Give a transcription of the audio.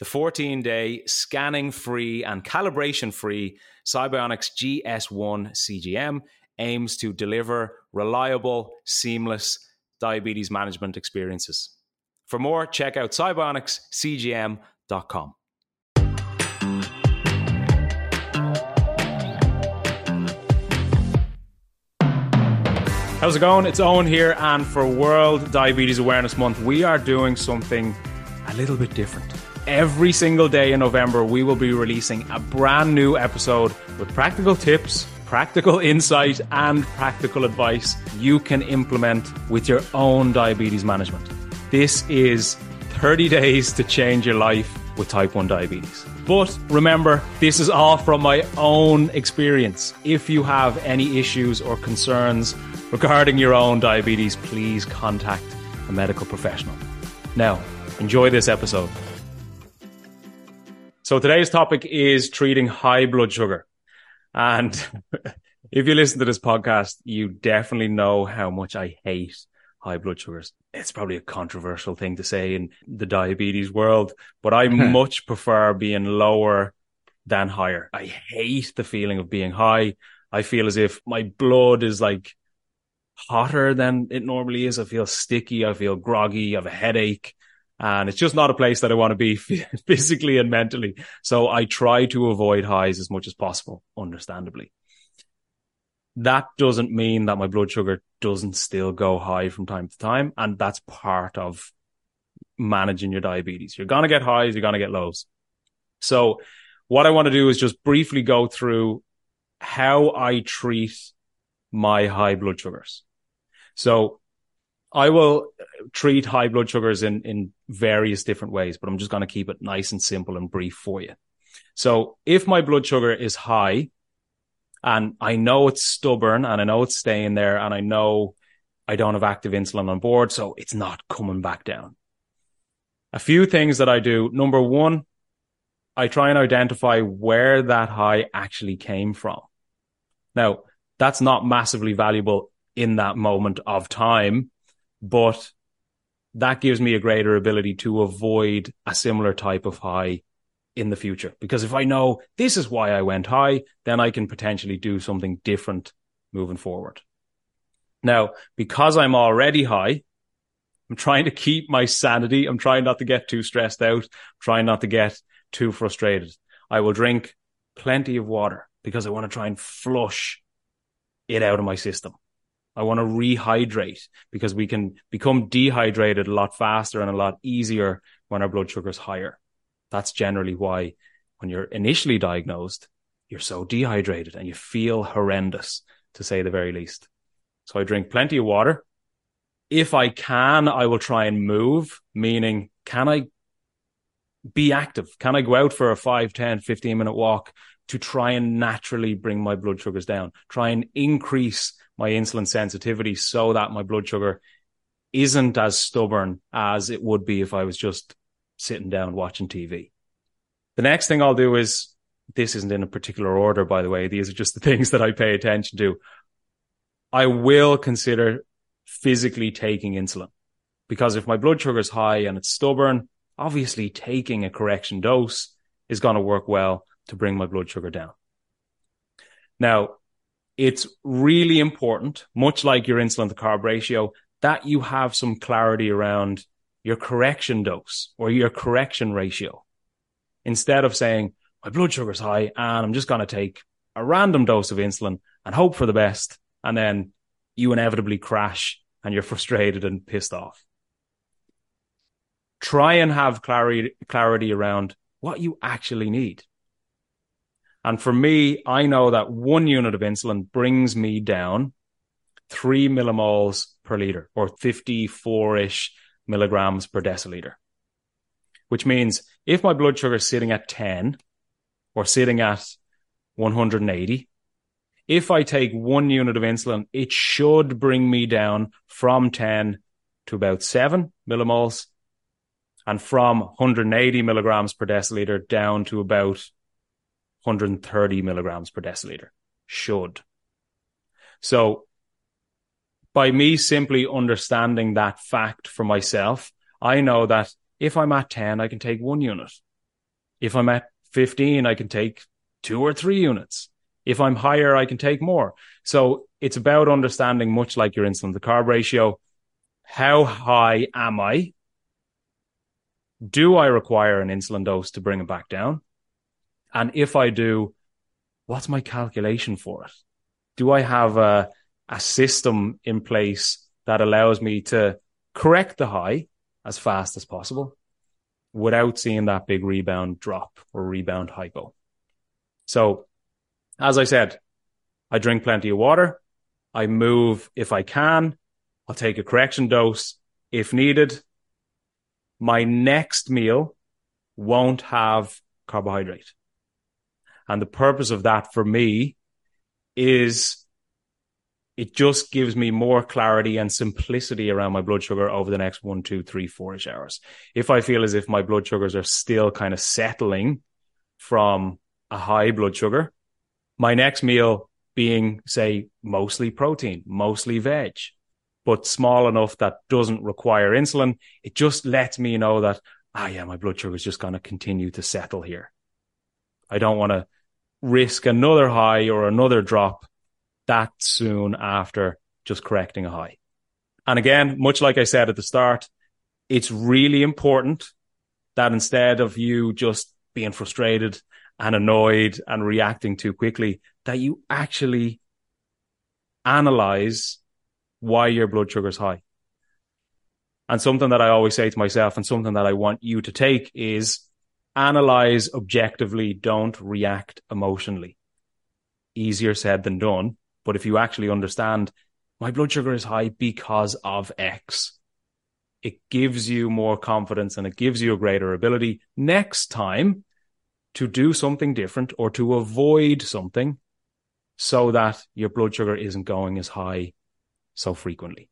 The 14 day scanning free and calibration free SiBionics GS1 CGM aims to deliver reliable, seamless diabetes management experiences. For more, check out sibionicscgm.com. How's it going? It's Owen here, and for World Diabetes Awareness Month, we are doing something a little bit different. Every single day in November, we will be releasing a brand new episode with practical tips, practical insight, and practical advice you can implement with your own diabetes management. This is 30 days to change your life with type 1 diabetes. But remember, this is all from my own experience. If you have any issues or concerns, regarding your own diabetes, please contact a medical professional. Now, enjoy this episode. So, today's topic is treating high blood sugar. And if you listen to this podcast, you definitely know how much I hate high blood sugars. It's probably a controversial thing to say in the diabetes world, but I much prefer being lower than higher. I hate the feeling of being high. I feel as if my blood is like hotter than it normally is. I feel sticky. I feel groggy. I have a headache. And it's just not a place that I want to be physically and mentally. So I try to avoid highs as much as possible, understandably. That doesn't mean that my blood sugar doesn't still go high from time to time. And that's part of managing your diabetes. You're going to get highs. You're going to get lows. So what I want to do is just briefly go through how I treat my high blood sugars. So I will uh, treat high blood sugars in, in various different ways, but I'm just going to keep it nice and simple and brief for you. So if my blood sugar is high and I know it's stubborn and I know it's staying there and I know I don't have active insulin on board, so it's not coming back down. A few things that I do. Number one, I try and identify where that high actually came from. Now, that's not massively valuable in that moment of time, but that gives me a greater ability to avoid a similar type of high in the future. Because if I know this is why I went high, then I can potentially do something different moving forward. Now, because I'm already high, I'm trying to keep my sanity. I'm trying not to get too stressed out, I'm trying not to get too frustrated. I will drink plenty of water because I want to try and flush it out of my system. I want to rehydrate because we can become dehydrated a lot faster and a lot easier when our blood sugar is higher. That's generally why when you're initially diagnosed, you're so dehydrated and you feel horrendous to say the very least. So I drink plenty of water. If I can, I will try and move, meaning can I be active? Can I go out for a 5, 10, 15 minute walk to try and naturally bring my blood sugars down? Try and increase my insulin sensitivity so that my blood sugar isn't as stubborn as it would be if I was just sitting down watching TV. The next thing I'll do is this isn't in a particular order, by the way. These are just the things that I pay attention to. I will consider physically taking insulin because if my blood sugar is high and it's stubborn, obviously taking a correction dose is going to work well to bring my blood sugar down. Now, it's really important, much like your insulin to carb ratio, that you have some clarity around your correction dose or your correction ratio. Instead of saying, my blood sugar's high and I'm just going to take a random dose of insulin and hope for the best. And then you inevitably crash and you're frustrated and pissed off. Try and have clarity, clarity around what you actually need. And for me, I know that one unit of insulin brings me down three millimoles per liter or 54 ish milligrams per deciliter, which means if my blood sugar is sitting at 10 or sitting at 180, if I take one unit of insulin, it should bring me down from 10 to about seven millimoles and from 180 milligrams per deciliter down to about 130 milligrams per deciliter. Should. So by me simply understanding that fact for myself, I know that if I'm at 10, I can take one unit. If I'm at 15, I can take two or three units. If I'm higher, I can take more. So it's about understanding, much like your insulin to carb ratio, how high am I? Do I require an insulin dose to bring it back down? And if I do, what's my calculation for it? Do I have a, a system in place that allows me to correct the high as fast as possible without seeing that big rebound drop or rebound hypo? So as I said, I drink plenty of water. I move if I can. I'll take a correction dose if needed. My next meal won't have carbohydrate. And the purpose of that for me is it just gives me more clarity and simplicity around my blood sugar over the next one, two, three, four ish hours. If I feel as if my blood sugars are still kind of settling from a high blood sugar, my next meal being, say, mostly protein, mostly veg, but small enough that doesn't require insulin, it just lets me know that, ah, yeah, my blood sugar is just going to continue to settle here. I don't want to risk another high or another drop that soon after just correcting a high. And again, much like I said at the start, it's really important that instead of you just being frustrated and annoyed and reacting too quickly, that you actually analyze why your blood sugar is high. And something that I always say to myself and something that I want you to take is analyze objectively, don't react emotionally. Easier said than done. But if you actually understand my blood sugar is high because of X, it gives you more confidence and it gives you a greater ability next time to do something different or to avoid something so that your blood sugar isn't going as high so frequently.